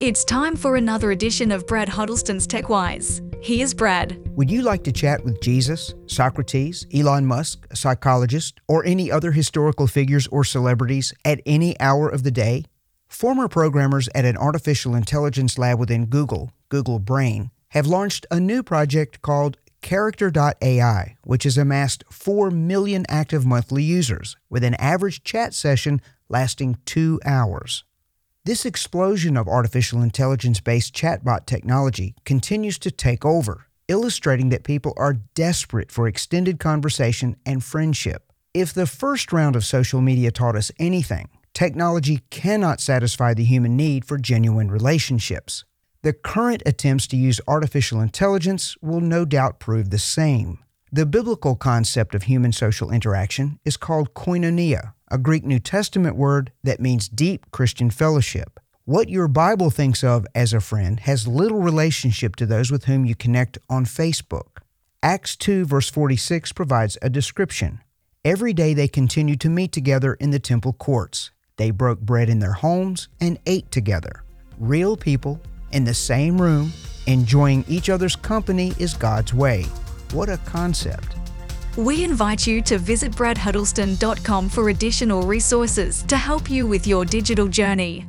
It's time for another edition of Brad Huddleston's TechWise. Here's Brad. Would you like to chat with Jesus, Socrates, Elon Musk, a psychologist, or any other historical figures or celebrities at any hour of the day? Former programmers at an artificial intelligence lab within Google, Google Brain, have launched a new project called Character.ai, which has amassed 4 million active monthly users, with an average chat session lasting two hours. This explosion of artificial intelligence based chatbot technology continues to take over, illustrating that people are desperate for extended conversation and friendship. If the first round of social media taught us anything, technology cannot satisfy the human need for genuine relationships. The current attempts to use artificial intelligence will no doubt prove the same. The biblical concept of human social interaction is called koinonia, a Greek New Testament word that means deep Christian fellowship. What your Bible thinks of as a friend has little relationship to those with whom you connect on Facebook. Acts 2, verse 46 provides a description. Every day they continued to meet together in the temple courts. They broke bread in their homes and ate together. Real people in the same room, enjoying each other's company is God's way. What a concept. We invite you to visit bradhuddleston.com for additional resources to help you with your digital journey.